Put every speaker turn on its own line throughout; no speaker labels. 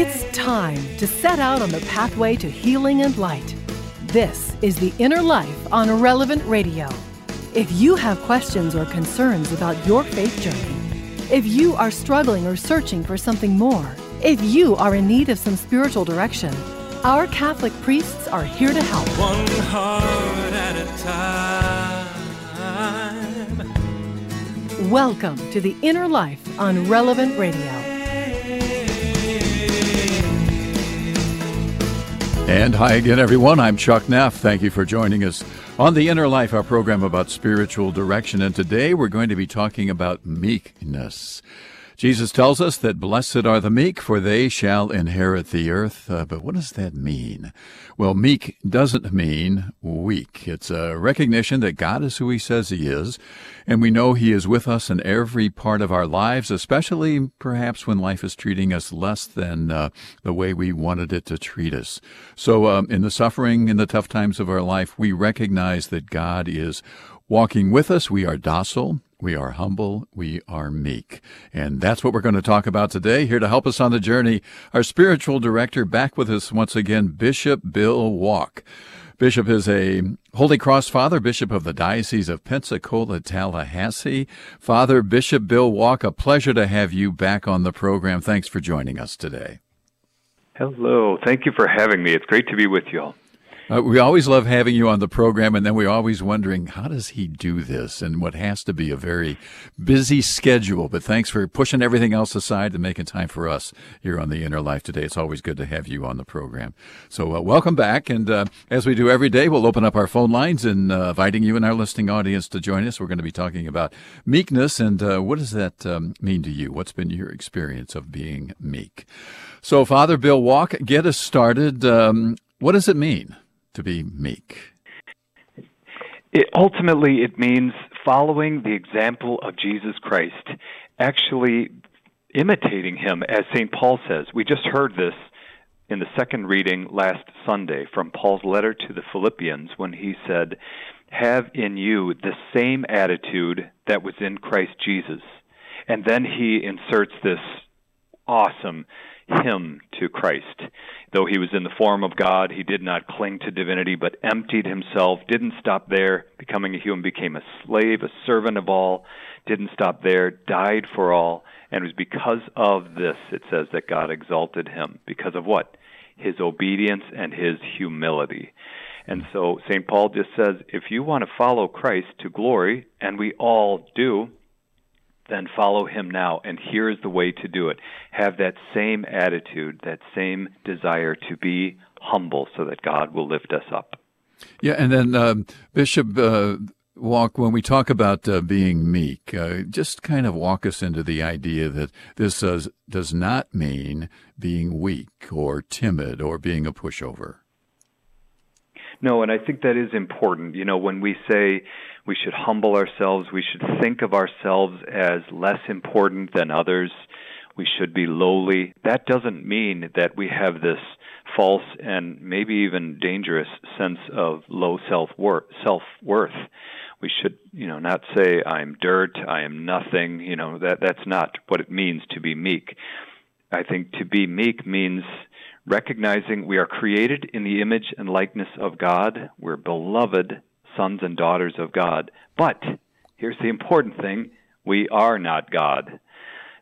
It's time to set out on the pathway to healing and light. This is The Inner Life on Relevant Radio. If you have questions or concerns about your faith journey, if you are struggling or searching for something more, if you are in need of some spiritual direction, our Catholic priests are here to help.
One heart at a time.
Welcome to The Inner Life on Relevant Radio.
And hi again, everyone. I'm Chuck Neff. Thank you for joining us on The Inner Life, our program about spiritual direction. And today we're going to be talking about meekness. Jesus tells us that blessed are the meek, for they shall inherit the earth. Uh, but what does that mean? Well, meek doesn't mean weak. It's a recognition that God is who He says He is, and we know He is with us in every part of our lives, especially perhaps when life is treating us less than uh, the way we wanted it to treat us. So, um, in the suffering, in the tough times of our life, we recognize that God is walking with us. We are docile. We are humble. We are meek. And that's what we're going to talk about today. Here to help us on the journey, our spiritual director back with us once again, Bishop Bill Wack. Bishop is a Holy Cross Father, Bishop of the Diocese of Pensacola, Tallahassee. Father Bishop Bill Wack, a pleasure to have you back on the program. Thanks for joining us today.
Hello. Thank you for having me. It's great to be with you all.
Uh, we always love having you on the program, and then we're always wondering how does he do this, and what has to be a very busy schedule. But thanks for pushing everything else aside and making time for us here on the Inner Life today. It's always good to have you on the program. So uh, welcome back, and uh, as we do every day, we'll open up our phone lines and uh, inviting you and our listening audience to join us. We're going to be talking about meekness, and uh, what does that um, mean to you? What's been your experience of being meek? So, Father Bill Wack, get us started. Um, what does it mean? To be meek?
It, ultimately, it means following the example of Jesus Christ, actually imitating him, as St. Paul says. We just heard this in the second reading last Sunday from Paul's letter to the Philippians when he said, Have in you the same attitude that was in Christ Jesus. And then he inserts this awesome hymn to Christ. Though he was in the form of God, he did not cling to divinity, but emptied himself, didn't stop there, becoming a human, became a slave, a servant of all, didn't stop there, died for all, and it was because of this, it says, that God exalted him. Because of what? His obedience and his humility. And so St. Paul just says, if you want to follow Christ to glory, and we all do, then follow him now. And here is the way to do it. Have that same attitude, that same desire to be humble so that God will lift us up.
Yeah, and then um, Bishop uh, Wack, when we talk about uh, being meek, uh, just kind of walk us into the idea that this does, does not mean being weak or timid or being a pushover.
No, and I think that is important. You know, when we say we should humble ourselves, we should think of ourselves as less important than others, we should be lowly. That doesn't mean that we have this false and maybe even dangerous sense of low self-worth. Self-worth. We should, you know, not say I'm dirt, I am nothing, you know, that that's not what it means to be meek. I think to be meek means recognizing we are created in the image and likeness of God. We're beloved sons and daughters of God. But here's the important thing we are not God.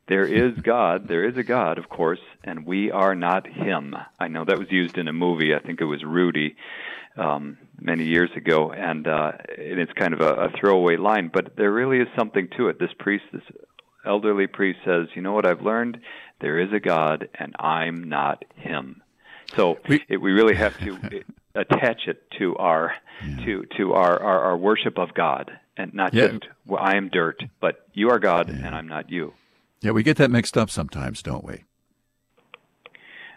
There is God, there is a God, of course, and we are not Him. I know that was used in a movie, I think it was Rudy. Um, many years ago, and, uh, and it's kind of a, a throwaway line, but there really is something to it. This priest, this elderly priest, says, "You know what I've learned? there is a God and I'm not him. So we, it, we really have to attach it to our yeah. to to our, our, our worship of God and not yeah. just well, I am dirt, but you are God yeah. and I'm not you.
Yeah, we get that mixed up sometimes, don't we?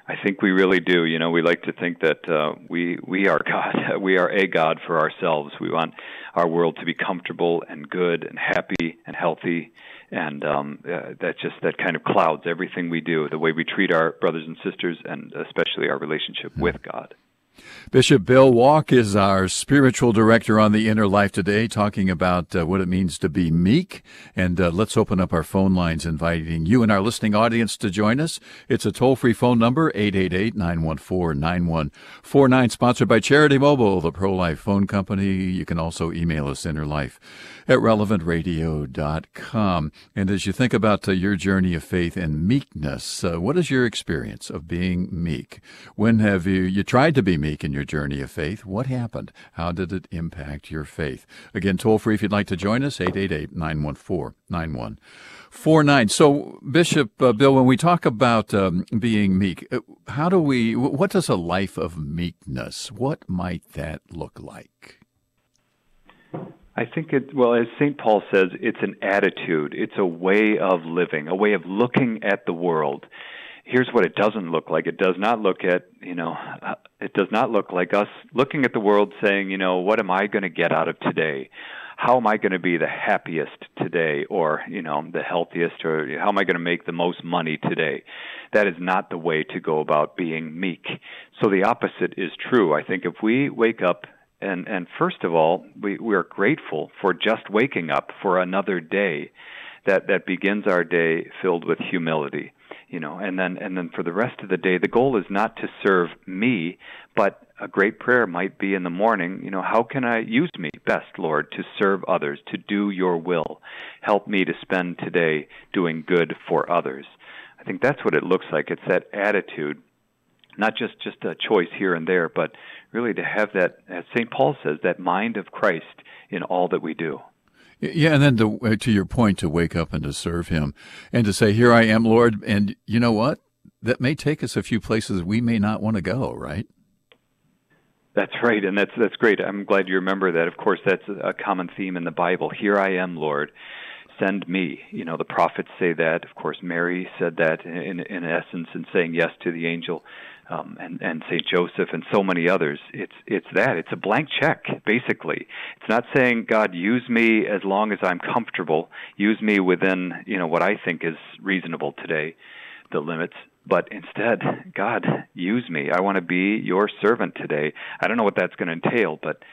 I think we really do. You know, we like to think that uh, we we are God. We are a God for ourselves. We want our world to be comfortable and good and happy and healthy and um, uh, that just that kind of clouds everything we do, the way we treat our brothers and sisters, and especially our relationship with God.
Bishop Bill Wack is our spiritual director on the Inner Life today, talking about uh, what it means to be meek. And uh, let's open up our phone lines, inviting you and our listening audience to join us. It's a toll free phone number, 888 914 9149, sponsored by Charity Mobile, the pro life phone company. You can also email us, innerlife at relevantradio.com. And as you think about uh, your journey of faith and meekness, uh, what is your experience of being meek? When have you, you tried to be meek in your journey of faith? What happened? How did it impact your faith? Again, toll free if you'd like to join us, 888 914 9149. So, Bishop uh, Bill, when we talk about um, being meek, uh, how do we, what does a life of meekness, what might that look like?
I think it, well, as St. Paul says, it's an attitude, it's a way of living, a way of looking at the world. Here's what it doesn't look like. It does not look at, you know, uh, it does not look like us looking at the world saying, you know, what am I going to get out of today? How am I going to be the happiest today or, you know, the healthiest or how am I going to make the most money today? That is not the way to go about being meek. So the opposite is true. I think if we wake up and and first of all, we we are grateful for just waking up for another day that that begins our day filled with humility you know. And then and then for the rest of the day the goal is not to serve me but a great prayer might be in the morning you know how can i use me best lord to serve others to do your will? Help me to spend today doing good for others. I think that's what it looks like. It's that attitude not just just a choice here and there but really to have that, as St. Paul says, that mind of Christ in all that we do.
Yeah, and then to, uh, to your point, to wake up and to serve Him, and to say, "Here I am, Lord." And you know what? That may take us a few places we may not want to go. Right?
That's right, and that's that's great. I'm glad you remember that. Of course, that's a common theme in the Bible. Here I am, Lord. Send me. You know, the prophets say that. Of course, Mary said that in in essence in saying yes to the angel um, and and Saint Joseph and so many others. It's it's that. It's a blank check, basically. It's not saying God use me as long as I'm comfortable. Use me within you know what I think is reasonable today, the limits. But instead, God, use me. I want to be your servant today. I don't know what that's going to entail, but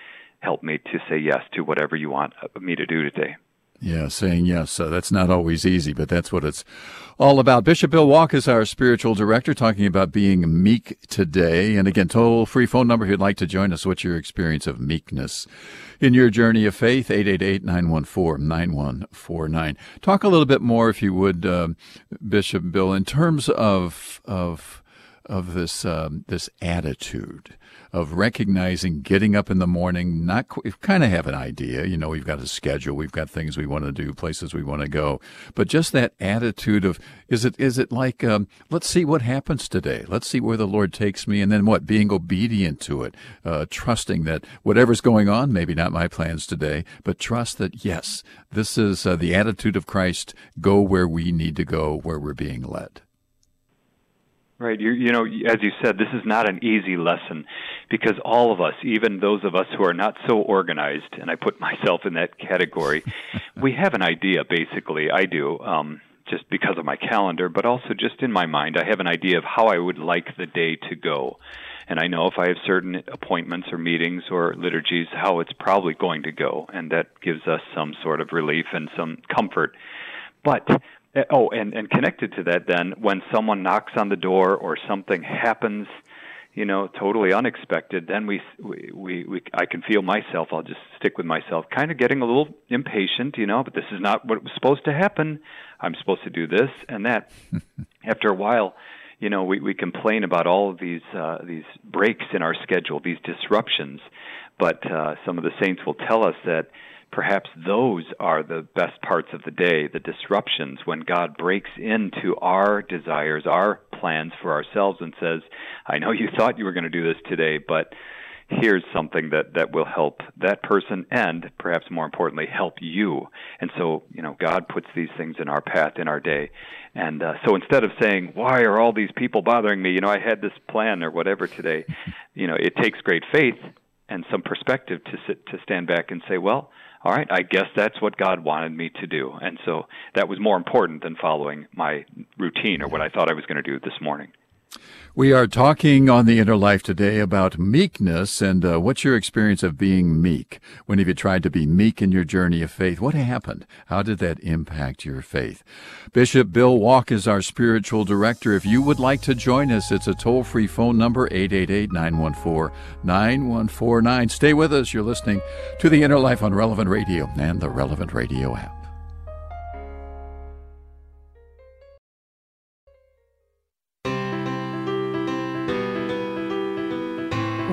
help me to say yes to whatever you want me to do today.
Yeah, saying yes. Uh, that's not always easy, but that's what it's all about. Bishop Bill Wack is our spiritual director talking about being meek today. And again, toll free phone number if you'd like to join us. What's your experience of meekness in your journey of faith? 888-914-9149. Talk a little bit more, if you would, uh, Bishop Bill, in terms of, of, of this, um, this attitude of recognizing getting up in the morning, not kind of have an idea, you know, we've got a schedule, we've got things we want to do, places we want to go, but just that attitude of is it is it like um, let's see what happens today, let's see where the Lord takes me, and then what being obedient to it, uh, trusting that whatever's going on, maybe not my plans today, but trust that yes, this is uh, the attitude of Christ. Go where we need to go, where we're being led.
Right. You, you know, as you said, this is not an easy lesson because all of us, even those of us who are not so organized, and I put myself in that category, we have an idea, basically. I do, um, just because of my calendar, but also just in my mind. I have an idea of how I would like the day to go. And I know if I have certain appointments or meetings or liturgies, how it's probably going to go. And that gives us some sort of relief and some comfort. But oh, and and connected to that, then when someone knocks on the door or something happens, you know, totally unexpected, then we we we, we I can feel myself. I'll just stick with myself, kind of getting a little impatient, you know. But this is not what was supposed to happen. I'm supposed to do this and that. After a while, you know, we we complain about all of these uh, these breaks in our schedule, these disruptions. But uh, some of the saints will tell us that perhaps those are the best parts of the day, the disruptions when God breaks into our desires, our plans for ourselves and says, I know you thought you were going to do this today, but here's something that that will help that person and perhaps more importantly help you. And so you know god puts these things in our path in our day. And uh, so instead of saying why are all these people bothering me? You know i had this plan or whatever today you know it takes great faith and some perspective to sit to stand back and say well all right, I guess that's what God wanted me to do. And so that was more important than following my routine or what I thought I was going to do this morning.
We are talking on the inner life today about meekness and uh, what's your experience of being meek? When have you tried to be meek in your journey of faith? What happened? How did that impact your faith? Bishop Bill Wack is our spiritual director. If you would like to join us, it's a toll free phone number 888 914 9149. Stay with us. You're listening to the inner life on Relevant Radio and the Relevant Radio app.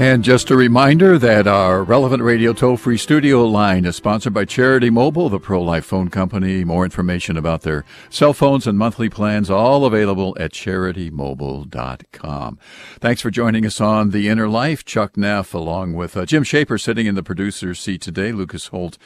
And just a reminder that our Relevant Radio toll free studio line is sponsored by Charity Mobile, the pro life phone company. More information about their cell phones and monthly plans, all available at charitymobile.com. Thanks for joining us on The Inner Life. Chuck Neff, along with uh, Jim Shaper, sitting in the producer's seat today. Lucas Holt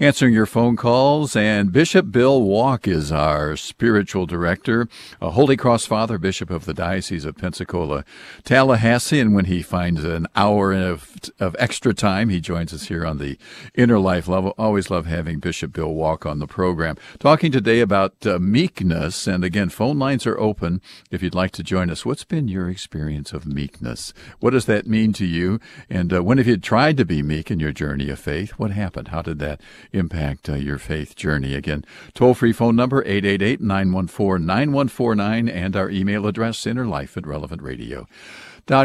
answering your phone calls. And Bishop Bill Wack is our spiritual director, a Holy Cross Father, Bishop of the Diocese of Pensacola, Tallahassee. And when he finds an hour of, of extra time. He joins us here on the Inner Life level. Always love having Bishop Bill Wack on the program. Talking today about uh, meekness. And again, phone lines are open if you'd like to join us. What's been your experience of meekness? What does that mean to you? And uh, when have you tried to be meek in your journey of faith? What happened? How did that impact uh, your faith journey? Again, toll free phone number 888 914 9149 and our email address innerlife at relevant radio dot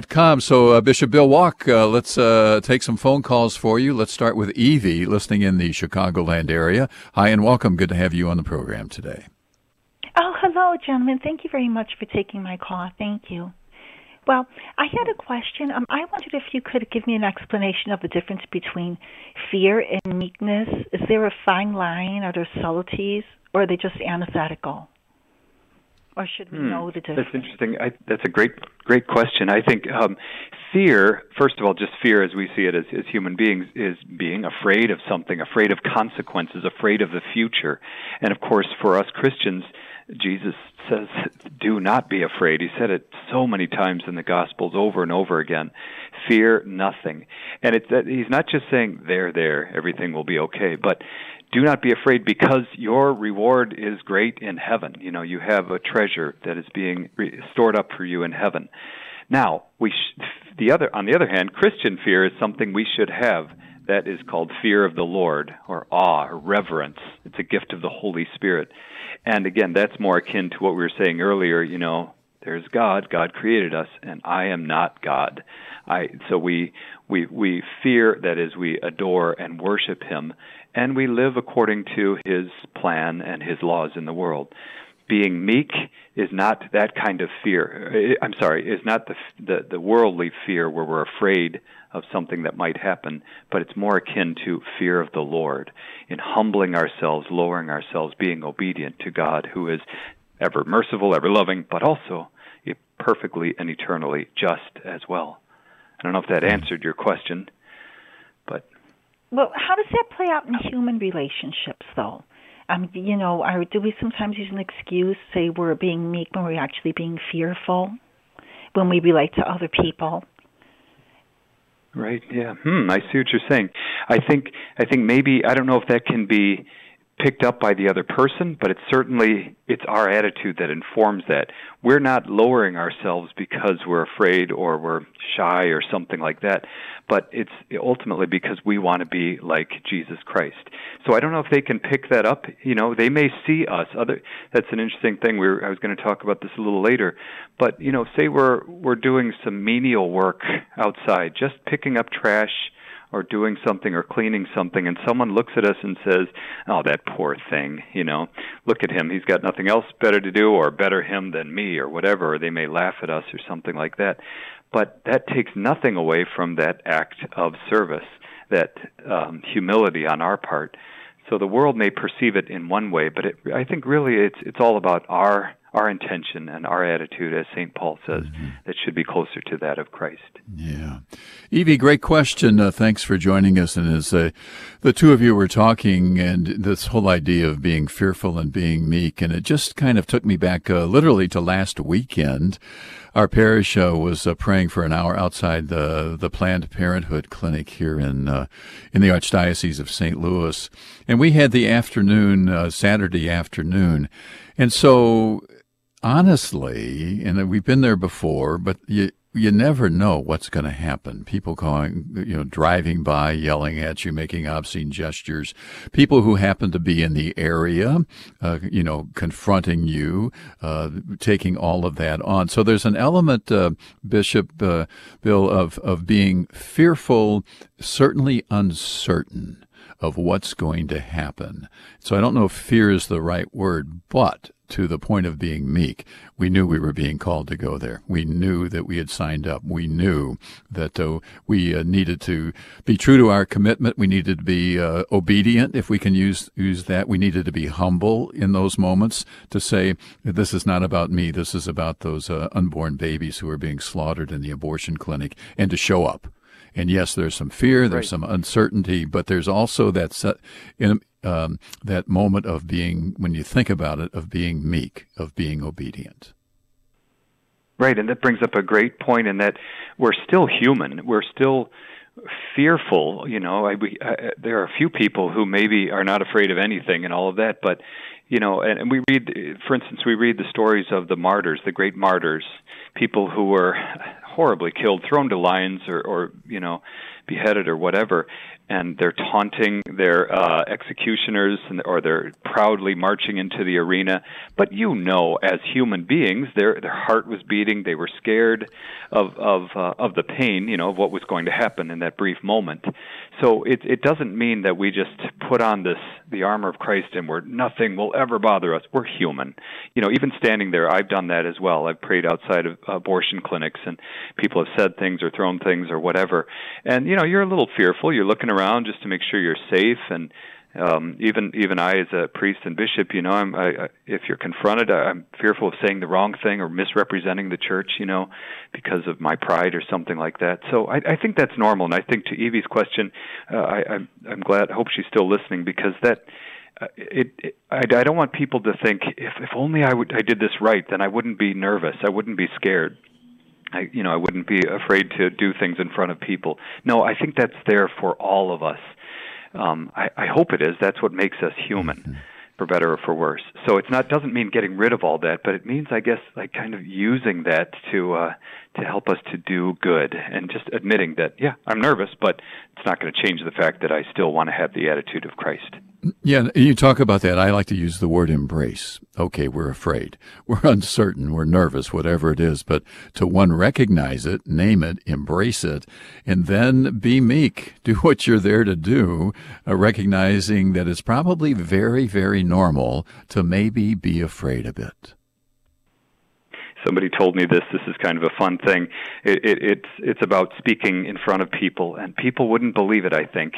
com. So, uh, Bishop Bill Wack, uh, let's uh, take some phone calls for you. Let's start with Evie, listening in the Chicagoland area. Hi and welcome. Good to have you on the program today.
Oh, hello, gentlemen. Thank you very much for taking my call. Thank you. Well, I had a question. Um, I wondered if you could give me an explanation of the difference between fear and meekness. Is there a fine line? Are there subtleties? Or are they just antithetical? Or should we hmm. know the difference?
That's interesting. I, that's a great, great question. I think um, fear, first of all, just fear as we see it as, as human beings, is being afraid of something, afraid of consequences, afraid of the future. And of course, for us Christians, Jesus says, "Do not be afraid." He said it so many times in the Gospels, over and over again. Fear nothing, and it's that he's not just saying, "There, there, everything will be okay," but do not be afraid because your reward is great in heaven. You know, you have a treasure that is being re- stored up for you in heaven. Now, we sh- the other on the other hand, Christian fear is something we should have. That is called fear of the Lord or awe or reverence. It's a gift of the Holy Spirit. And again, that's more akin to what we were saying earlier, you know, there's God, God created us, and I am not God. I so we we we fear that is we adore and worship him and we live according to his plan and his laws in the world. Being meek is not that kind of fear. Eh, I'm sorry, is not the, the the worldly fear where we're afraid of something that might happen, but it's more akin to fear of the Lord in humbling ourselves, lowering ourselves, being obedient to God who is ever merciful, ever loving, but also perfectly and eternally just as well. I don't know if that answered your question, but
well, how does that play out in human relationships, though? Um, you know, are, do we sometimes use an excuse, say we're being meek when we're actually being fearful when we relate to other people?
Right. Yeah. Hmm. I see what you're saying. I think. I think maybe I don't know if that can be picked up by the other person, but it's certainly it's our attitude that informs that. We're not lowering ourselves because we're afraid or we're shy or something like that, but it's ultimately because we want to be like Jesus Christ. So I don't know if they can pick that up. You know, they may see us. Other that's an interesting thing. We were, I was going to talk about this a little later, but you know, say we're we're doing some menial work outside, just picking up trash or doing something or cleaning something and someone looks at us and says, "Oh, that poor thing, you know, look at him. He's got nothing else better to do or better him than me or whatever." Or they may laugh at us or something like that. But that takes nothing away from that act of service, that um, humility on our part. So the world may perceive it in one way, but it, I think really it's it's all about our our intention and our attitude, as St. Paul says, mm-hmm. that should be closer to that of Christ.
Yeah. Evie, great question. Uh, thanks for joining us. And as uh, the two of you were talking, and this whole idea of being fearful and being meek, and it just kind of took me back uh, literally to last weekend. Our parish uh, was uh, praying for an hour outside the the Planned Parenthood clinic here in uh, in the Archdiocese of St. Louis, and we had the afternoon uh, Saturday afternoon, and so honestly, and we've been there before, but you you never know what's going to happen. People calling, you know, driving by, yelling at you, making obscene gestures. People who happen to be in the area, uh, you know, confronting you, uh, taking all of that on. So there's an element, uh, Bishop uh, Bill, of of being fearful, certainly uncertain of what's going to happen. So I don't know if fear is the right word, but to the point of being meek. We knew we were being called to go there. We knew that we had signed up. We knew that uh, we uh, needed to be true to our commitment. We needed to be uh, obedient, if we can use use that. We needed to be humble in those moments to say, "This is not about me. This is about those uh, unborn babies who are being slaughtered in the abortion clinic," and to show up. And yes, there's some fear, there's right. some uncertainty, but there's also that um, that moment of being, when you think about it, of being meek, of being obedient.
Right, and that brings up a great point in that we're still human. We're still fearful. You know, I, we, I, there are a few people who maybe are not afraid of anything and all of that, but you know, and, and we read, for instance, we read the stories of the martyrs, the great martyrs, people who were horribly killed, thrown to lions, or, or you know, beheaded or whatever and they're taunting their uh, executioners and, or they're proudly marching into the arena. But you know, as human beings, their their heart was beating. They were scared of of uh, of the pain, you know, of what was going to happen in that brief moment. So it it doesn't mean that we just put on this the armor of Christ and we're nothing will ever bother us. We're human. You know, even standing there, I've done that as well. I've prayed outside of abortion clinics and people have said things or thrown things or whatever. And you know, you're a little fearful. You're looking around just to make sure you're safe and um even even I as a priest and bishop you know I'm I, I if you're confronted I, I'm fearful of saying the wrong thing or misrepresenting the church you know because of my pride or something like that so I I think that's normal and I think to Evie's question uh, I I'm I'm glad hope she's still listening because that uh, it, it I, I don't want people to think if if only I would I did this right then I wouldn't be nervous I wouldn't be scared I, you know, I wouldn't be afraid to do things in front of people. No, I think that's there for all of us. Um, I, I hope it is. That's what makes us human. Mm-hmm for better or for worse. So it's not doesn't mean getting rid of all that, but it means I guess like kind of using that to uh to help us to do good and just admitting that yeah, I'm nervous, but it's not going to change the fact that I still want to have the attitude of Christ.
Yeah, you talk about that. I like to use the word embrace. Okay, we're afraid. We're uncertain. We're nervous, whatever it is. But to one, recognize it, name it, embrace it, and then be meek. Do what you're there to do, uh, recognizing that it's probably very, very normal to maybe be afraid a bit
somebody told me this. This is kind of a fun thing. It, it, it's it's about speaking in front of people, and people wouldn't believe it. I think,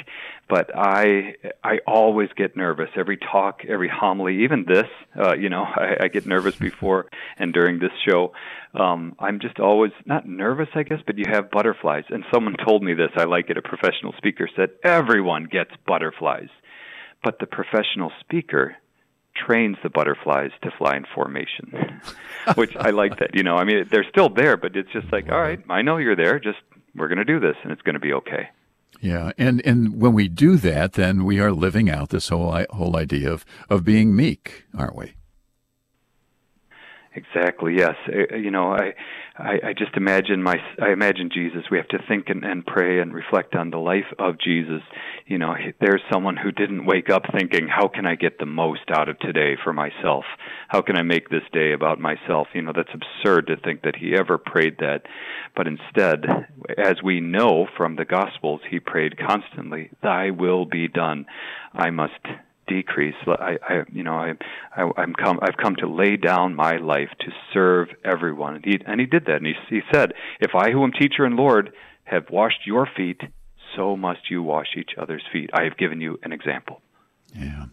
but I I always get nervous every talk, every homily, even this. Uh, you know, I, I get nervous before and during this show. Um, I'm just always not nervous, I guess, but you have butterflies. And someone told me this. I like it. A professional speaker said everyone gets butterflies, but the professional speaker trains the butterflies to fly in formation, which I like that. You know, I mean, they're still there, but it's just like, all right, I know you're there. Just we're going to do this, and it's going to be okay.
Yeah, and and when we do that, then we are living out this whole whole idea of of being meek, aren't we?
Exactly. Yes. Uh, you know, I, I, I just imagine my, I imagine Jesus. We have to think and, and pray and reflect on the life of Jesus. You know, there's someone who didn't wake up thinking, "How can I get the most out of today for myself? How can I make this day about myself?" You know, that's absurd to think that he ever prayed that. But instead, as we know from the Gospels, he prayed constantly, "Thy will be done." I must decrease. I, I you know, I, I, I'm come, I've come to lay down my life to serve everyone. And he, and he did that. And he, he said, if I who am teacher and Lord have washed your feet, so must you wash each other's feet. I have given you an example.
Yeah.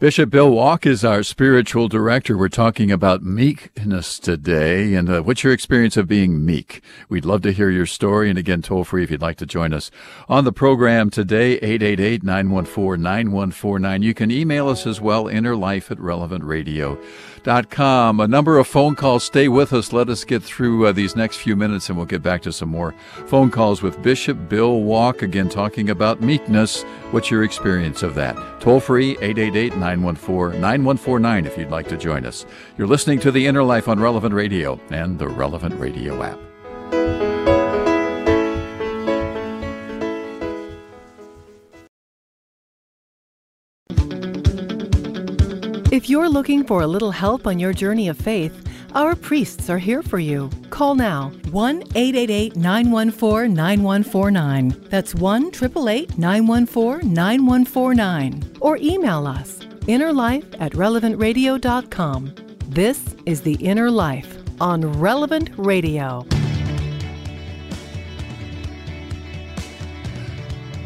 Bishop Bill Wack is our spiritual director. We're talking about meekness today. And uh, what's your experience of being meek? We'd love to hear your story. And again, toll free if you'd like to join us on the program today, 888 914 9149. You can email us as well, innerlife at relevantradio.com. A number of phone calls. Stay with us. Let us get through uh, these next few minutes and we'll get back to some more phone calls with Bishop Bill Wack. Again, talking about meekness. What's your experience of that? Toll free, 888 914 9149 if you'd like to join us. You're listening to The Inner Life on Relevant Radio and the Relevant Radio app.
If you're looking for a little help on your journey of faith, our priests are here for you. Call now 1 888 914 9149. That's 1 888 914 9149. Or email us innerlife at relevantradio.com. This is The Inner Life on Relevant Radio.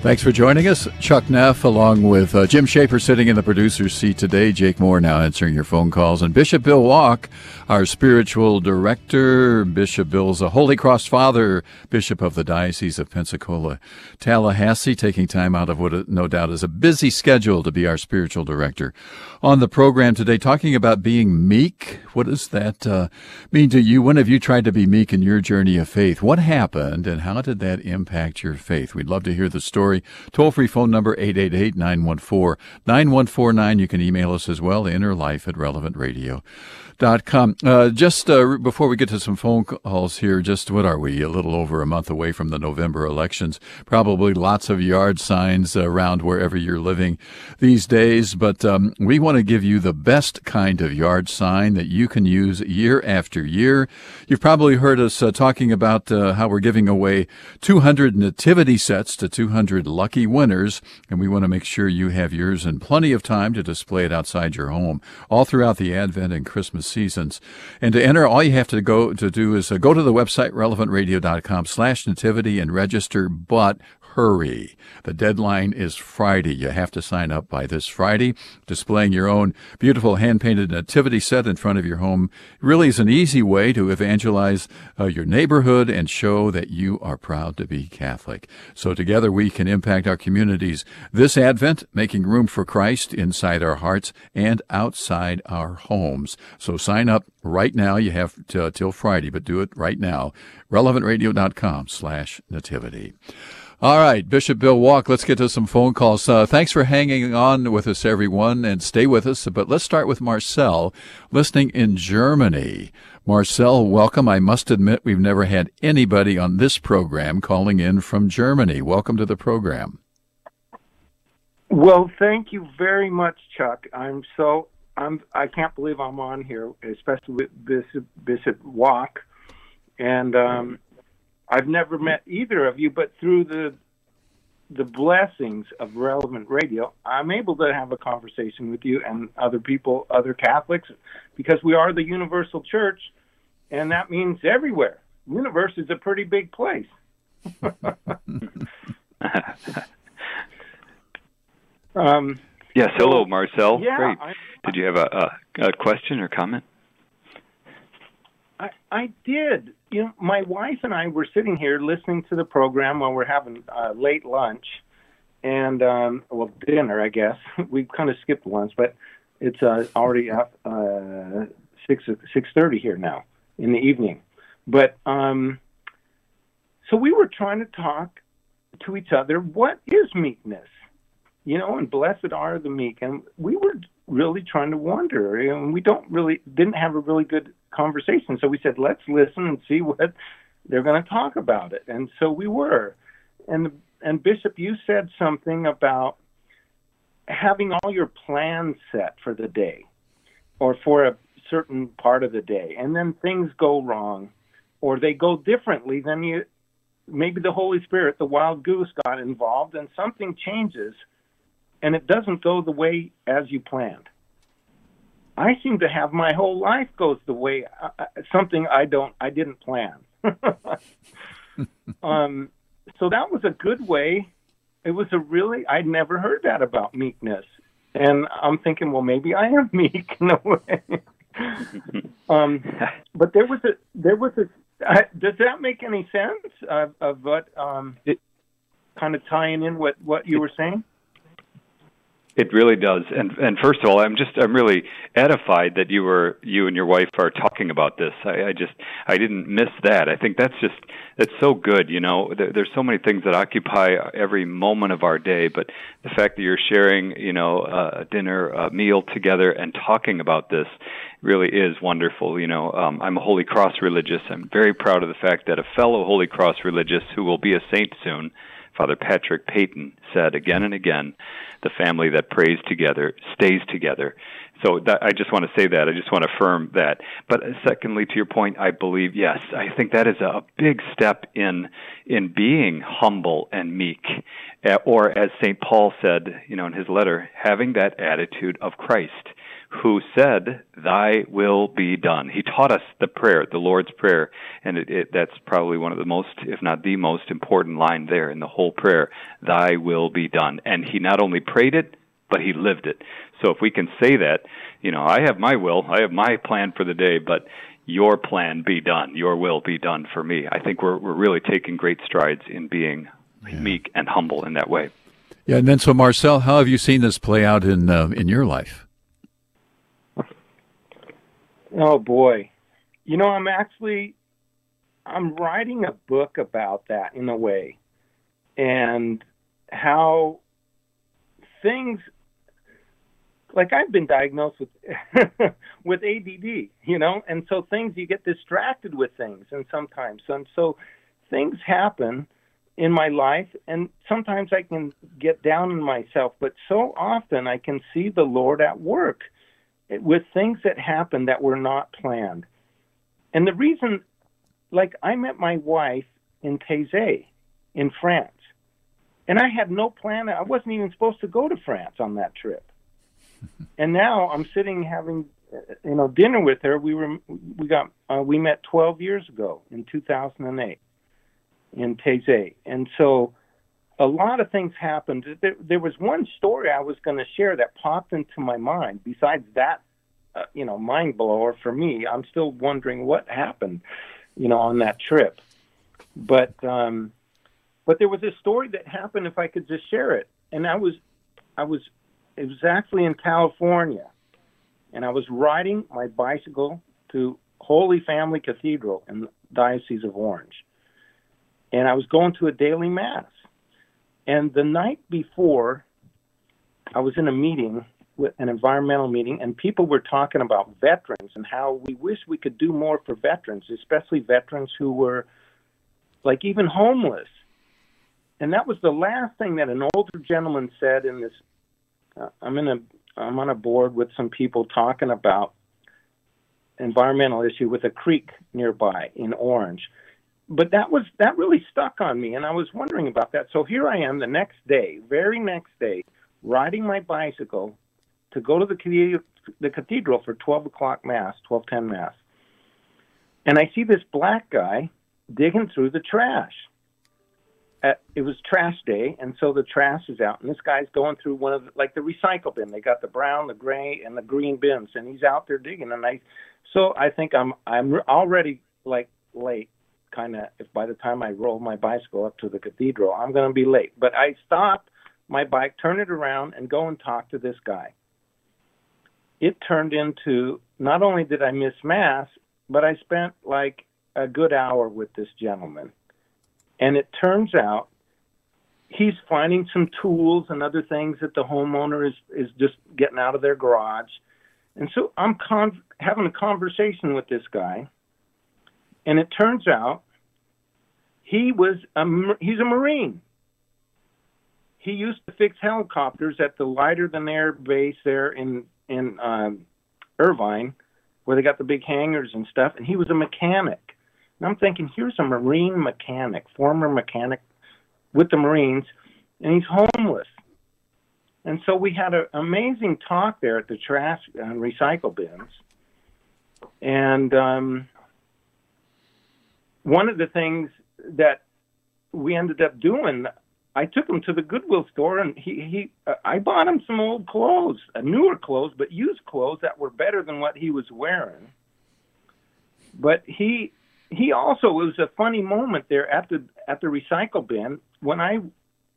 Thanks for joining us. Chuck Neff, along with uh, Jim Shaper, sitting in the producer's seat today. Jake Moore now answering your phone calls. And Bishop Bill Wack, our spiritual director. Bishop Bill's a Holy Cross Father, Bishop of the Diocese of Pensacola, Tallahassee, taking time out of what no doubt is a busy schedule to be our spiritual director. On the program today, talking about being meek. What does that uh, mean to you? When have you tried to be meek in your journey of faith? What happened and how did that impact your faith? We'd love to hear the story story. Toll free phone number 888 914 9149. You can email us as well, innerlife at relevantradio.com. Uh, just uh, before we get to some phone calls here, just what are we? A little over a month away from the November elections. Probably lots of yard signs around wherever you're living these days, but um, we want to give you the best kind of yard sign that you can use year after year. You've probably heard us uh, talking about uh, how we're giving away 200 nativity sets to 200 lucky winners, and we want to make sure you have yours in plenty of time to display it outside your home all throughout the Advent and Christmas seasons. And to enter, all you have to go to do is uh, go to the website relevantradio.com slash nativity and register, but hurry. The deadline is Friday. You have to sign up by this Friday. Displaying your own beautiful hand painted nativity set in front of your home really is an easy way to evangelize uh, your neighborhood and show that you are proud to be Catholic. So together we can impact our communities this Advent, making room for Christ inside our hearts and outside our homes. So sign up right now. You have to, till Friday, but do it right now. RelevantRadio.com slash nativity. All right, Bishop Bill Wack, let's get to some phone calls. Uh, thanks for hanging on with us, everyone, and stay with us. But let's start with Marcel, listening in Germany. Marcel, welcome. I must admit, we've never had anybody on this program calling in from Germany. Welcome to the program.
Well, thank you very much, Chuck. I'm so I'm I can't believe I'm on here, especially with Bishop Bishop Wack, and um, I've never met either of you, but through the the blessings of relevant radio, I'm able to have a conversation with you and other people, other Catholics, because we are the universal church, and that means everywhere. Universe is a pretty big place.
um, yes, hello, Marcel.
Yeah,
Great. I, Did you have a, a, a question or comment?
I, I did. You know, my wife and I were sitting here listening to the program while we're having uh, late lunch, and um, well, dinner, I guess. we kind of skipped lunch, but it's uh, already up uh, six six thirty here now in the evening. But um, so we were trying to talk to each other. What is meekness? You know, and blessed are the meek. And we were really trying to wonder, and we don't really didn't have a really good conversation. So we said, let's listen and see what they're going to talk about it. And so we were. And and Bishop, you said something about having all your plans set for the day or for a certain part of the day, and then things go wrong or they go differently than you. Maybe the Holy Spirit, the wild goose, got involved, and something changes, and it doesn't go the way as you planned. I seem to have my whole life goes the way uh, uh something I don't I didn't plan. um, so that was a good way. It was a really I'd never heard that about meekness. and I'm thinking, well, maybe I am meek in a way. um, but there was a there was a. Uh, does that make any sense of, of what um, it, kind of tying in what what you were saying?
It really does. And and first of all, I'm just I'm really edified that you were you and your wife are talking about this. I, I just I didn't miss that. I think that's just that's so good. You know, there, there's so many things that occupy every moment of our day, but the fact that you're sharing, you know, a dinner, a meal together, and talking about this really is wonderful. You know, um, I'm a Holy Cross religious. I'm very proud of the fact that a fellow Holy Cross religious who will be a saint soon Father Patrick Peyton said again and again, the family that prays together stays together. So that, I just want to say that. I just want to affirm that. But secondly, to your point, I believe yes, I think that is a big step in in being humble and meek, or as Saint Paul said, you know, in his letter, having that attitude of Christ who said, Thy will be done. He taught us the prayer, the Lord's Prayer, and it, it, that's probably one of the most, if not the most important line there in the whole prayer, Thy will be done. And he not only prayed it, but he lived it. So if we can say that, you know, I have my will, I have my plan for the day, but your plan be done, your will be done for me. I think we're we're really taking great strides in being yeah. meek and humble in that way.
Yeah, and then so Marcel, how have you seen this play out in uh, in your life?
Oh boy. You know, I'm actually I'm writing a book about that in a way. And how things like I've been diagnosed with with ADD, you know, and so things you get distracted with things and sometimes and so things happen in my life and sometimes I can get down on myself, but so often I can see the Lord at work with things that happened that were not planned. And the reason, like, I met my wife in Taizé in France, and I had no plan. I wasn't even supposed to go to France on that trip. and now I'm sitting having, you know, dinner with her. We were, we got, uh, we met 12 years ago in 2008 in Taizé, and so a lot of things happened. There, there was one story I was going to share that popped into my mind. Besides that, uh, you know, mind blower for me. I'm still wondering what happened, you know, on that trip. But um, but there was a story that happened. If I could just share it, and I was I was it was actually in California, and I was riding my bicycle to Holy Family Cathedral in the Diocese of Orange, and I was going to a daily mass. And the night before, I was in a meeting, with an environmental meeting, and people were talking about veterans and how we wish we could do more for veterans, especially veterans who were like even homeless. And that was the last thing that an older gentleman said in this. Uh, I'm in a I'm on a board with some people talking about environmental issue with a creek nearby in Orange but that was that really stuck on me and i was wondering about that. So here i am the next day very next day riding my bicycle to go to the cathedral, the cathedral for 12 o'clock mass 1210 mass. And i see this black guy digging through the trash. At, it was trash day and so the trash is out and this guy's going through one of the, like the recycle bin. They got the brown the gray and the green bins and he's out there digging and i so i think i'm i'm already like late kind of if by the time I roll my bicycle up to the cathedral, I'm going to be late. But I stop my bike, turn it around, and go and talk to this guy. It turned into not only did I miss mass, but I spent like a good hour with this gentleman. And it turns out he's finding some tools and other things that the homeowner is is just getting out of their garage. And so I'm con- having a conversation with this guy and it turns out he was a, he's a Marine. He used to fix helicopters at the lighter than air base there in in um, Irvine, where they got the big hangars and stuff. And he was a mechanic. And I'm thinking, here's a Marine mechanic, former mechanic with the Marines, and he's homeless. And so we had an amazing talk there at the trash and recycle bins. And um, one of the things that we ended up doing, I took him to the Goodwill store, and he he uh, I bought him some old clothes, uh, newer clothes, but used clothes that were better than what he was wearing. But he he also it was a funny moment there at the at the recycle bin when I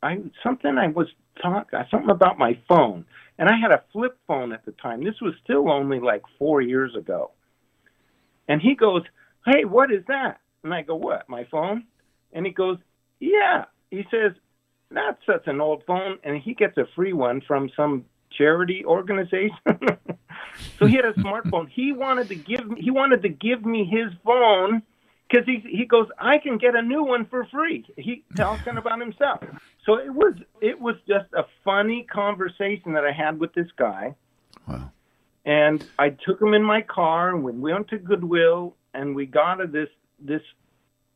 I something I was talking something about my phone, and I had a flip phone at the time. This was still only like four years ago, and he goes, "Hey, what is that?" And I go, "What? My phone?" And he goes, "Yeah." He says, that's such an old phone, and he gets a free one from some charity organization. so he had a smartphone. He wanted to give he wanted to give me his phone because he he goes, I can get a new one for free. He talking about himself. So it was it was just a funny conversation that I had with this guy.
Wow.
And I took him in my car and we went to Goodwill and we got a, this this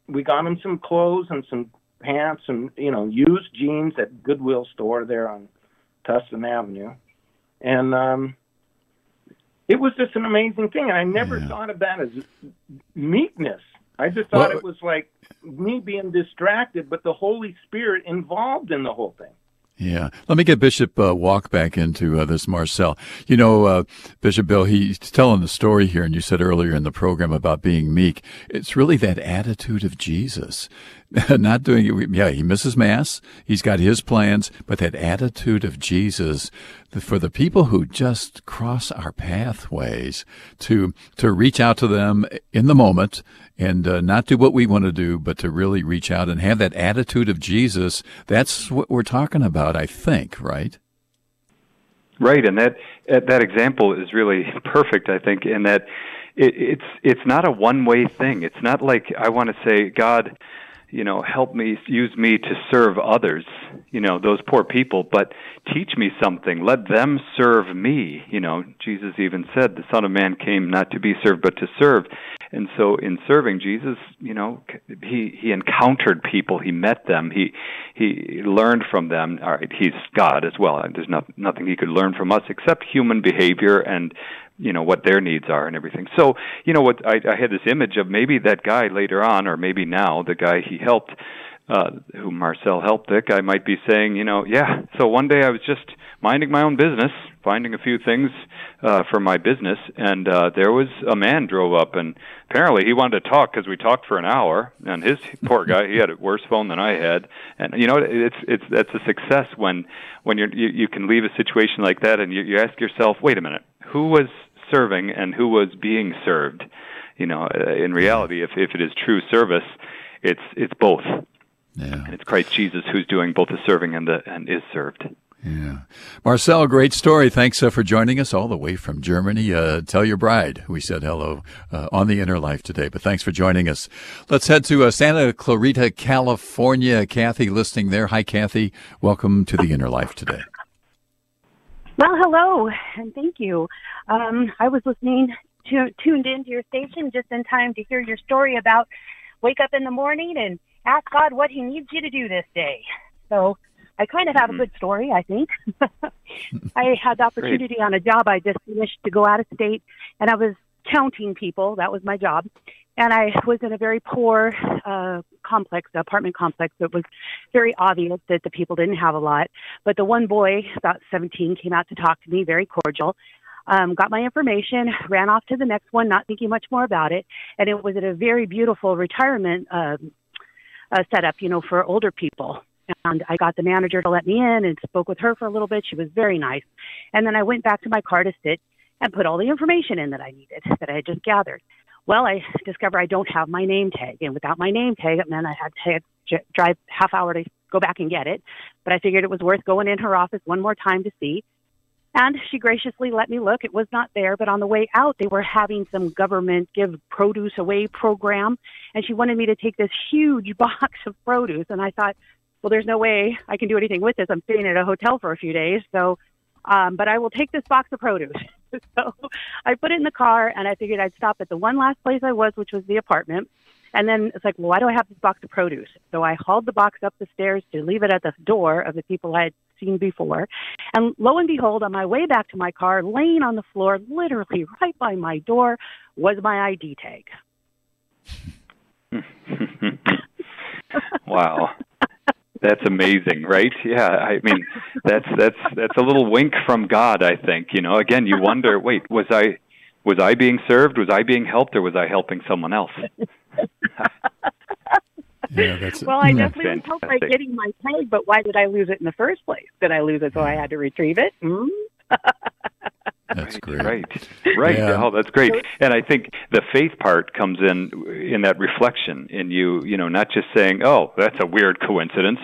we got him some clothes and some pants and you know used jeans at Goodwill store there on Tustin Avenue, and um, it was just an amazing thing. And I never
Yeah.
thought of that as meekness. I just thought
Well-
it was like me being distracted, but the Holy Spirit involved in the whole thing.
Yeah. Let me get Bishop uh, Wack back into uh, this, Marcel. You know, uh, Bishop Bill, he's telling the story here, and you said earlier in the program about being meek. It's really that attitude of Jesus. Not doing it. Yeah, he misses Mass. He's got his plans, but that attitude of Jesus for the people who just cross our pathways to, to reach out to them in the moment and uh, not do what we want to do, but to really reach out and have that attitude of Jesus. That's what we're talking about, I think, right?
Right, and that that example is really perfect. I think in that it, it's it's not a one way thing. It's not like I want to say, God, you know, help me use me to serve others. You know, those poor people, but teach me something. Let them serve me. You know, Jesus even said, "The Son of Man came not to be served, but to serve." And so, in serving Jesus, you know, he he encountered people, he met them, he he learned from them. All right, he's God as well. There's not, nothing he could learn from us except human behavior and you know what their needs are and everything. So, you know what I, I had this image of maybe that guy later on, or maybe now the guy he helped, uh, who Marcel helped, I might be saying, you know, yeah. So one day I was just minding my own business, finding a few things uh, for my business, and uh, there was a man drove up, and apparently he wanted to talk because we talked for an hour. And his poor guy, he had a worse phone than I had, and you know, it's it's that's a success when when you're, you you can leave a situation like that, and you, you ask yourself, wait a minute, who was serving and who was being served? You know, in reality, if if it is true service, it's it's both.
Yeah.
And it's Christ Jesus who's doing both the serving and the and is served.
Yeah. Marcel, great story. Thanks uh, for joining us all the way from Germany. Uh, tell your bride we said hello uh, on the inner life today, but thanks for joining us. Let's head to uh, Santa Clarita, California. Kathy listening there. Hi, Kathy. Welcome to the inner life today.
Well, hello, and thank you. Um, I was listening, to, tuned into your station just in time to hear your story about wake up in the morning and ask God what He needs you to do this day. So I kind of have a good story, I think. I had the opportunity on a job I just finished to go out of state, and I was counting people. That was my job. And I was in a very poor uh, complex, apartment complex. It was very obvious that the people didn't have a lot. But the one boy, about 17, came out to talk to me, very cordial. Um, got my information, ran off to the next one, not thinking much more about it. And it was at a very beautiful retirement um, uh, set up, you know, for older people. And I got the manager to let me in and spoke with her for a little bit. She was very nice. And then I went back to my car to sit and put all the information in that I needed, that I had just gathered. Well, I discover I don't have my name tag, and without my name tag, it meant I had to drive half hour to go back and get it. But I figured it was worth going in her office one more time to see. And she graciously let me look. It was not there, but on the way out, they were having some government give produce away program, and she wanted me to take this huge box of produce. And I thought, well, there's no way I can do anything with this. I'm staying at a hotel for a few days, so um, but I will take this box of produce. so I put it in the car and I figured I'd stop at the one last place I was, which was the apartment. And then it's like, well, why do I have this box of produce? So I hauled the box up the stairs to leave it at the door of the people I had seen before. And lo and behold, on my way back to my car, laying on the floor, literally right by my door, was my ID tag.
wow. That's amazing, right? Yeah, I mean, that's that's that's a little wink from God, I think. You know, again, you wonder, wait, was I was I being served? Was I being helped, or was I helping someone else?
yeah, that's
well, I definitely was helped by getting my tag, but why did I lose it in the first place? Did I lose it so I had to retrieve it? Mm?
That's great.
Right. Right. Yeah. Oh, that's great. And I think the faith part comes in in that reflection in you, you know, not just saying, "Oh, that's a weird coincidence,"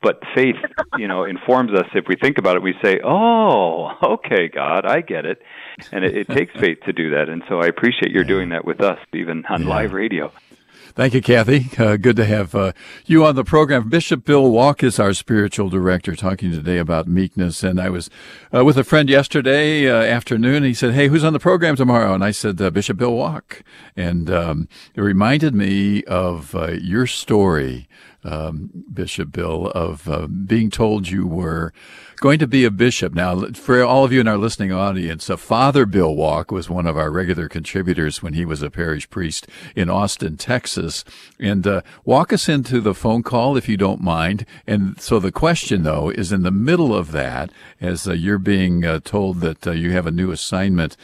but faith, you know, informs us if we think about it, we say, "Oh, okay, God, I get it." And it, it takes faith to do that. And so I appreciate you're doing that with us even on yeah. live radio.
Thank you, Kathy. Uh, good to have uh, you on the program. Bishop Bill Wack is our spiritual director, talking today about meekness. And I was uh, with a friend yesterday uh, afternoon. he said, "Hey, who's on the program tomorrow?" And I said, uh, "Bishop Bill Wack." And um, it reminded me of uh, your story um, Bishop Bill, of uh, being told you were going to be a bishop. Now, for all of you in our listening audience, uh, Father Bill Wack was one of our regular contributors when he was a parish priest in Austin, Texas. And uh, walk us into the phone call if you don't mind. And so the question, though, is in the middle of that, as uh, you're being uh, told that uh, you have a new assignment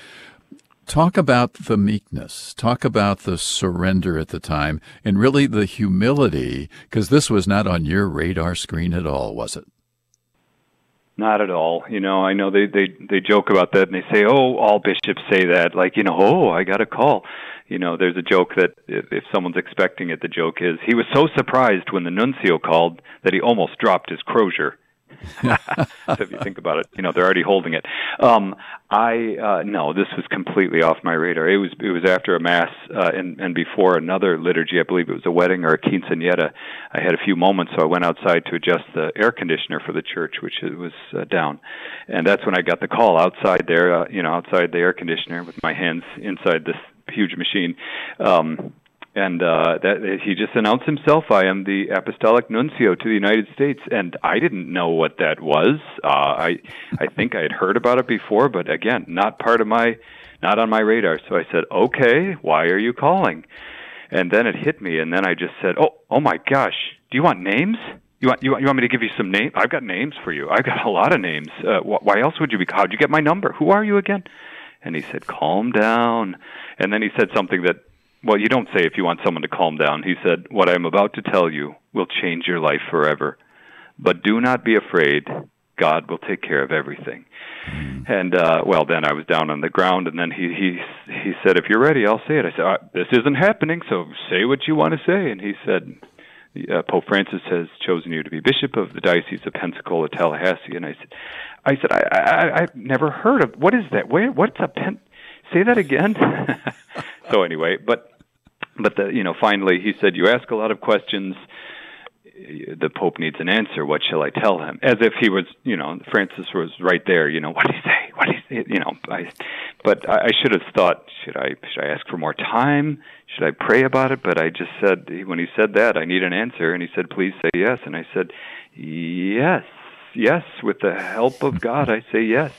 talk about the meekness, talk about the surrender at the time, and really the humility, because this was not on your radar screen at all, was it?
Not at all. You know, I know they they they joke about that and they say, "Oh, all bishops say that." Like, you know, "Oh, I got a call." You know, there's a joke that if, if someone's expecting it, the joke is he was so surprised when the nuncio called that he almost dropped his crozier if you think about it, you know they're already holding it. Um, I uh, no, this was completely off my radar. It was it was after a mass uh, and and before another liturgy. I believe it was a wedding or a quinceañera. I had a few moments, so I went outside to adjust the air conditioner for the church, which was uh, down, and that's when I got the call outside there. Uh, you know, outside the air conditioner with my hands inside this huge machine. Um, and uh, that he just announced himself. I am the apostolic nuncio to the United States, and I didn't know what that was. Uh, I I think I had heard about it before, but again, not part of my, not on my radar. So I said, "Okay, why are you calling?" And then it hit me, and then I just said, "Oh, oh my gosh, do you want names?" You want, you want you want me to give you some names? I've got names for you. I've got a lot of names. Uh, wh- why else would you be? How'd you get my number? Who are you again? And he said, "Calm down." And then he said something that well, you don't say if you want someone to calm down. He said, What I am about to tell you will change your life forever. But do not be afraid. God will take care of everything. Mm. And uh well then I was down on the ground and then he he he said if you're ready I'll say it. I said uh, this isn't happening so say what you want to say and he said uh, Pope Francis has chosen you to be bishop of the Diocese of Pensacola Tallahassee and I said I said I I I've never heard of what is that? Where what's a pen say that again? so anyway, but but the, you know, finally, he said, "You ask a lot of questions. The Pope needs an answer. What shall I tell him?" As if he was, you know, Francis was right there. You know, what do you say? What do you say? You know, I, but I, I should have thought, should I should I ask for more time? Should I pray about it? But I just said, when he said that, I need an answer, and he said, "Please say yes." And I said, "Yes, yes, with the help of God, I say yes."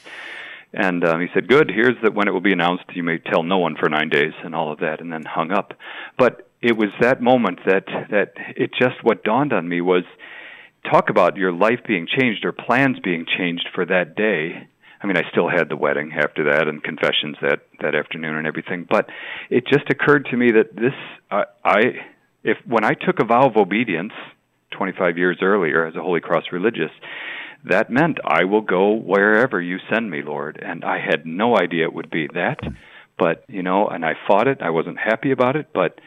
And um, he said, "Good. Here's that when it will be announced. You may tell no one for nine days, and all of that." And then hung up. But it was that moment that that it just what dawned on me was talk about your life being changed or plans being changed for that day. I mean, I still had the wedding after that and confessions that that afternoon and everything. But it just occurred to me that this uh, I if when I took a vow of obedience 25 years earlier as a Holy Cross religious that meant I will go wherever you send me, Lord. And I had no idea it would be that, but you know, and I fought it. I wasn't happy about it, but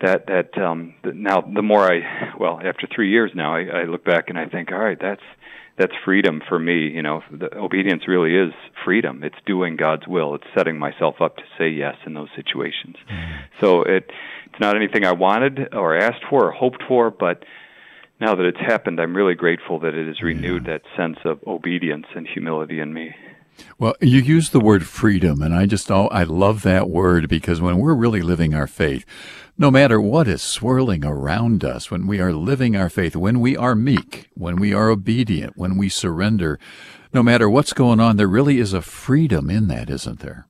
that that um now the more I well after three years now I, I look back and I think all right that's that's freedom for me you know the obedience really is freedom it's doing God's will it's setting myself up to say yes in those situations mm-hmm. so it it's not anything I wanted or asked for or hoped for but now that it's happened, I'm really grateful that it has renewed yeah. that sense of obedience and humility in me.
Well, you use the word freedom, and I just oh, I love that word because when we're really living our faith, no matter what is swirling around us, when we are living our faith, when we are meek, when we are obedient, when we surrender, no matter what's going on, there really is a freedom in that, isn't there?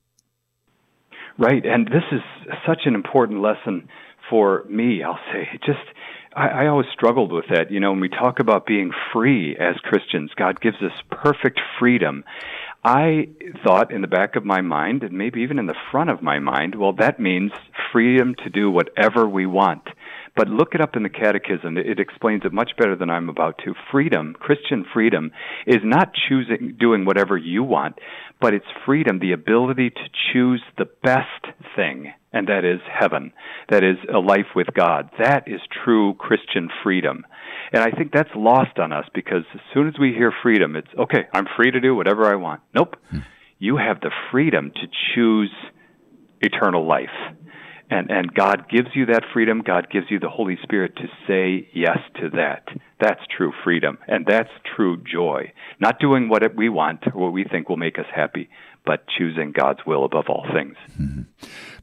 Right, and this is such an important lesson for me. I'll say, just I, I always struggled with that. You know, when we talk about being free as Christians, God gives us perfect freedom. I thought in the back of my mind, and maybe even in the front of my mind, well, that means freedom to do whatever we want. But look it up in the Catechism. It explains it much better than I'm about to. Freedom, Christian freedom, is not choosing, doing whatever you want, but it's freedom, the ability to choose the best thing, and that is heaven. That is a life with God. That is true Christian freedom. And I think that's lost on us because as soon as we hear freedom, it's okay, I'm free to do whatever I want. Nope. Hmm. You have the freedom to choose eternal life and and God gives you that freedom. God gives you the Holy Spirit to say yes to that. That's true freedom, and that's true joy. Not doing what we want or what we think will make us happy, but choosing God's will above all things. Mm-hmm.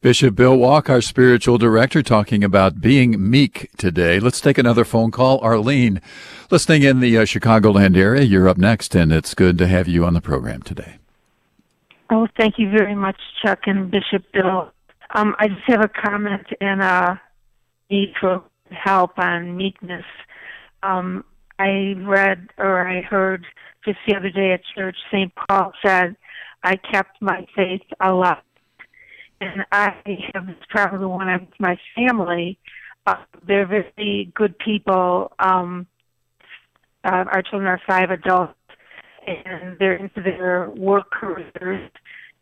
Bishop Bill Wack, our spiritual director, talking about being meek today. Let's take another phone call. Arlene, listening in the uh, Chicagoland area, you're up next, and it's good to have you on the program today.
Oh, thank you very much, Chuck and Bishop Bill. Um, I just have a comment and a need for help on meekness. Um, I read or I heard just the other day at church, St. Paul said, I kept my faith alive. And I have when I'm with my family. Uh, they're very good people. Um, uh, our children are five adults, and they're into their work careers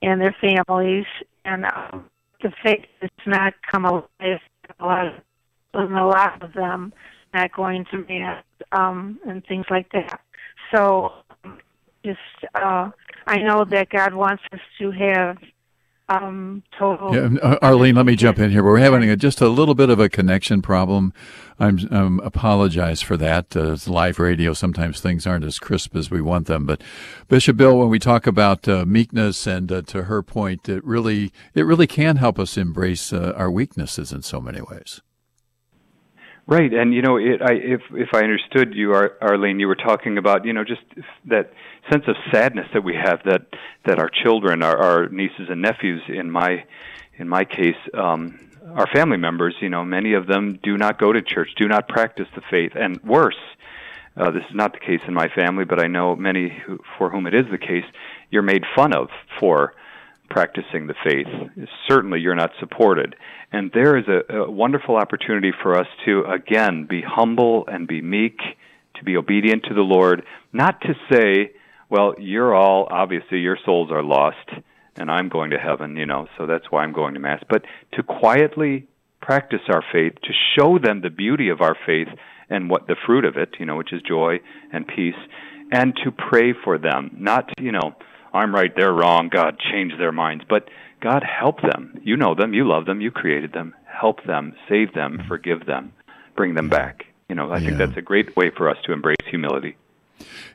and their families. And um, the faith does not come alive. A lot of, a lot of them not going to mass um, and things like that. So, just uh, I know that God wants us to have um, total.
Yeah, uh, Arlene, let me jump in here. We're having a, just a little bit of a connection problem. I'm um, apologize for that. Uh, it's live radio. Sometimes things aren't as crisp as we want them. But Bishop Bill, when we talk about uh, meekness, and uh, to her point, it really it really can help us embrace uh, our weaknesses in so many ways.
Right, and you know, it, I, if if I understood you, Ar- Arlene, you were talking about you know just that sense of sadness that we have that that our children, our, our nieces and nephews, in my in my case, um, our family members, you know, many of them do not go to church, do not practice the faith, and worse. Uh, this is not the case in my family, but I know many who, for whom it is the case. You're made fun of for practicing the faith. Certainly, you're not supported. And there is a, a wonderful opportunity for us to, again, be humble and be meek, to be obedient to the Lord, not to say, well, you're all, obviously, your souls are lost, and I'm going to heaven, you know, so that's why I'm going to Mass. But to quietly practice our faith, to show them the beauty of our faith and what the fruit of it, you know, which is joy and peace, and to pray for them, not, you know, I'm right, they're wrong, God, change their minds. But God, help them. You know them, you love them, you created them. Help them, save them, forgive them, bring them back. You know, I yeah. think that's a great way for us to embrace humility.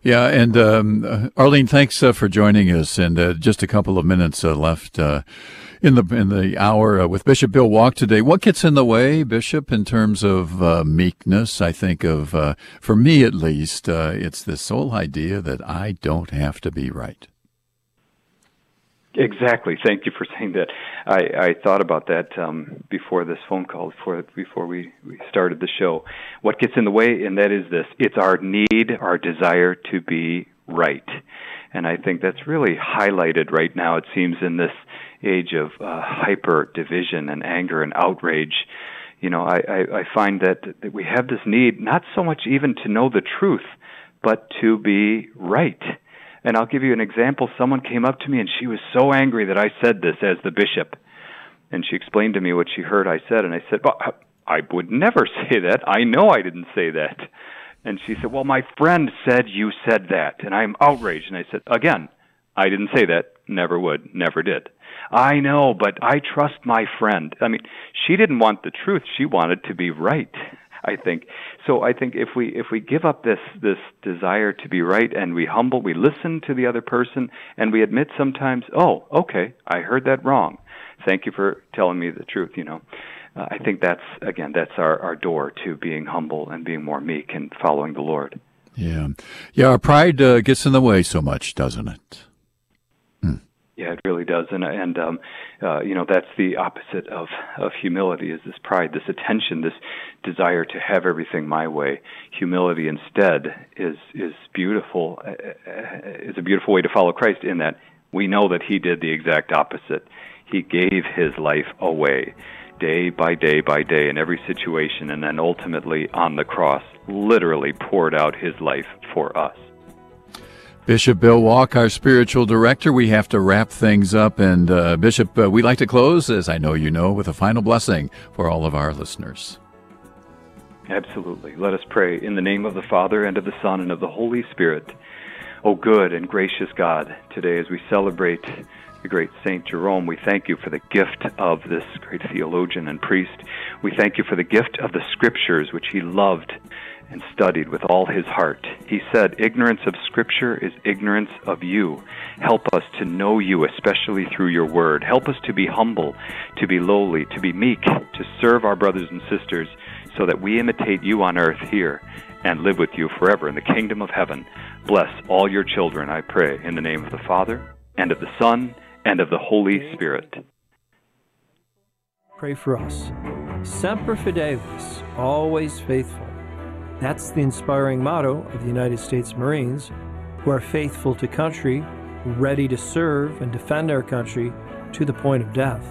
Yeah, and um, uh, Arlene, thanks uh, for joining us. And uh, just a couple of minutes uh, left uh, in the in the hour uh, with Bishop Bill Wack today. What gets in the way, Bishop, in terms of meekness? I think of, for me at least, it's this whole idea that I don't have to be right.
Exactly. Thank you for saying that. I, I thought about that um, before this phone call, before before we, we started the show. What gets in the way, and that is this: it's our need, our desire to be right, and I think that's really highlighted right now. It seems in this age of uh, hyper division and anger and outrage. You know, I, I, I find that, that we have this need not so much even to know the truth, but to be right and I'll give you an example. Someone came up to me and she was so angry that I said this as the bishop. And she explained to me what she heard I said. And I said, Well, I would never say that. I know I didn't say that. And she said, Well, my friend said you said that. And I'm outraged. And I said, Again, I didn't say that. Never would. Never did. I know, but I trust my friend. I mean, she didn't want the truth. She wanted to be right. I think. So I think if we if we give up this this desire to be right and we humble, we listen to the other person and we admit sometimes, oh, okay, I heard that wrong. Thank you for telling me the truth. You know, uh, I think that's again that's our our door to being humble and being more meek and following the Lord.
Yeah, yeah. Our pride uh, gets in the way so much, doesn't it?
Yeah, it really does, and and um, uh, you know that's the opposite of of humility is this pride, this attention, this desire to have everything my way. Humility instead is is beautiful, uh, uh, is a beautiful way to follow Christ in that we know that He did the exact opposite. He gave His life away, day by day by day in every situation, and then ultimately on the cross, literally poured out His life for us.
Bishop Bill Wack, our spiritual director, we have to wrap things up. And uh, Bishop, uh, we'd like to close, as I know you know, with a final blessing for all of our listeners.
Absolutely. Let us pray. In the name of the Father, and of the Son, and of the Holy Spirit. O good and gracious God, today as we celebrate the great Saint Jerome, we thank you for the gift of this great theologian and priest. We thank you for the gift of the Scriptures, which he loved and studied with all his heart. He said, Ignorance of Scripture is ignorance of you. Help us to know you, especially through your word. Help us to be humble, to be lowly, to be meek, to serve our brothers and sisters, so that we imitate you on earth here and live with you forever in the kingdom of heaven. Bless all your children, I pray, in the name of the Father, and of the Son, and of the Holy Spirit.
Pray for us. Semper Fidelis, always faithful. That's the inspiring motto of the United States Marines, who are faithful to country, ready to serve and defend our country to the point of death.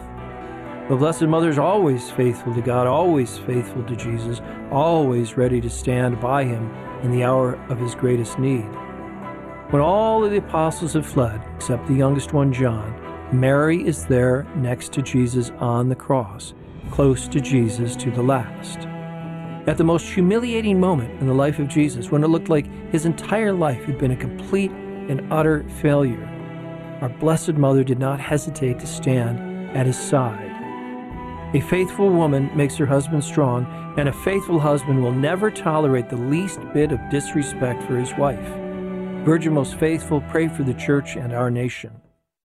The Blessed Mother is always faithful to God, always faithful to Jesus, always ready to stand by him in the hour of his greatest need. When all of the apostles have fled, except the youngest one, John, Mary is there next to Jesus on the cross, close to Jesus to the last. At the most humiliating moment in the life of Jesus, when it looked like his entire life had been a complete and utter failure, our Blessed Mother did not hesitate to stand at his side. A faithful woman makes her husband strong, and a faithful husband will never tolerate the least bit of disrespect for his wife. Virgin most faithful, pray for the church and our nation.